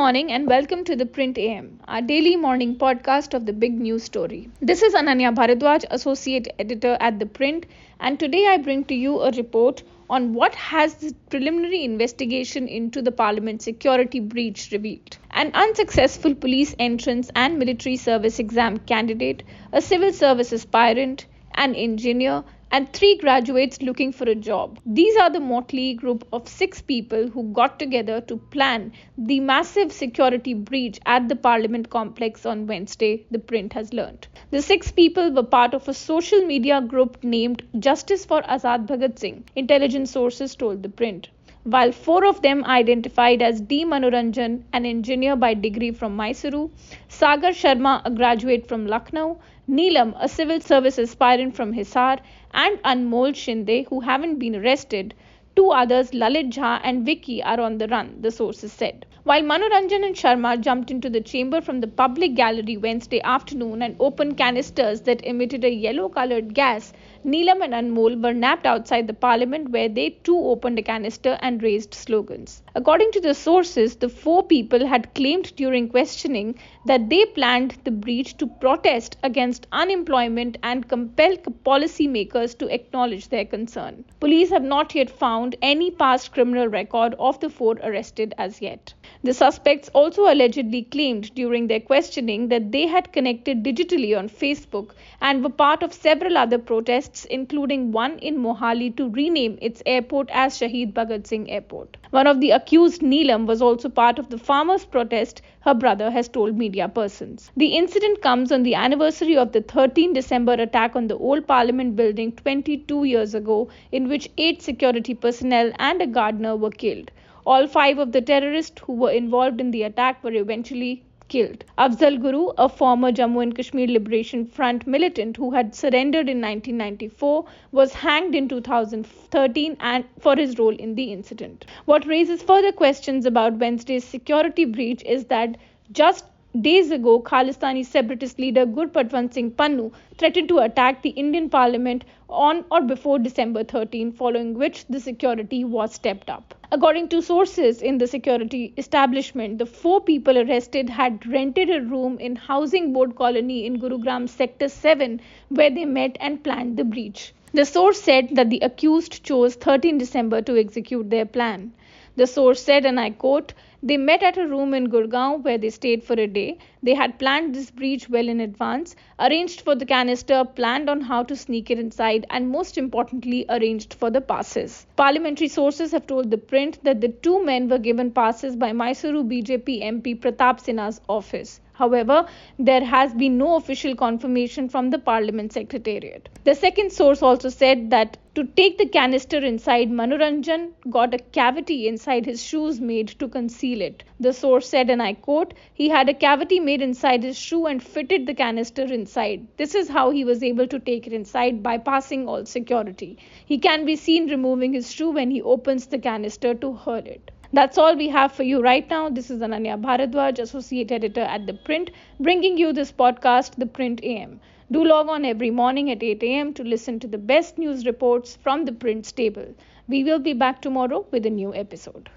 morning and welcome to the Print AM, our daily morning podcast of the big news story. This is Ananya Bharadwaj, Associate Editor at The Print, and today I bring to you a report on what has the preliminary investigation into the Parliament security breach revealed. An unsuccessful police entrance and military service exam candidate, a civil service aspirant, an engineer, and three graduates looking for a job. These are the motley group of six people who got together to plan the massive security breach at the Parliament complex on Wednesday, the print has learned. The six people were part of a social media group named Justice for Azad Bhagat Singh, intelligence sources told the print while four of them identified as D. Manoranjan, an engineer by degree from Mysuru, Sagar Sharma, a graduate from Lucknow, Neelam, a civil service aspirant from Hisar, and Anmol Shinde, who haven't been arrested. Two others, Lalit Jha and Vicky, are on the run, the sources said. While Manoranjan and Sharma jumped into the chamber from the public gallery Wednesday afternoon and opened canisters that emitted a yellow colored gas, Neelam and Anmol were nabbed outside the parliament where they too opened a canister and raised slogans. According to the sources, the four people had claimed during questioning that they planned the breach to protest against unemployment and compel policymakers to acknowledge their concern. Police have not yet found any past criminal record of the four arrested as yet. The suspects also allegedly claimed during their questioning that they had connected digitally on Facebook and were part of several other protests, including one in Mohali to rename its airport as Shahid Bhagat Singh Airport. One of the accused, Neelam, was also part of the farmers' protest, her brother has told media persons. The incident comes on the anniversary of the 13 December attack on the old Parliament building 22 years ago, in which eight security personnel and a gardener were killed. All five of the terrorists who were involved in the attack were eventually killed. Afzal Guru, a former Jammu and Kashmir Liberation Front militant who had surrendered in 1994, was hanged in 2013 and for his role in the incident. What raises further questions about Wednesday's security breach is that just Days ago, Khalistani separatist leader Gurpatwant Singh Pannu threatened to attack the Indian parliament on or before December 13, following which the security was stepped up. According to sources in the security establishment, the four people arrested had rented a room in Housing Board Colony in Gurugram Sector 7 where they met and planned the breach. The source said that the accused chose 13 December to execute their plan. The source said, and I quote, they met at a room in Gurgaon where they stayed for a day. They had planned this breach well in advance, arranged for the canister, planned on how to sneak it inside, and most importantly, arranged for the passes. Parliamentary sources have told the print that the two men were given passes by Mysuru BJP MP Pratap Simha's office. However, there has been no official confirmation from the Parliament Secretariat. The second source also said that to take the canister inside, Manoranjan got a cavity inside his shoes made to conceal it. The source said, and I quote, he had a cavity made inside his shoe and fitted the canister inside. This is how he was able to take it inside, bypassing all security. He can be seen removing his shoe when he opens the canister to hurl it. That's all we have for you right now. This is Ananya Bharadwaj, Associate Editor at The Print, bringing you this podcast, The Print AM. Do log on every morning at 8 a.m. to listen to the best news reports from the print stable. We will be back tomorrow with a new episode.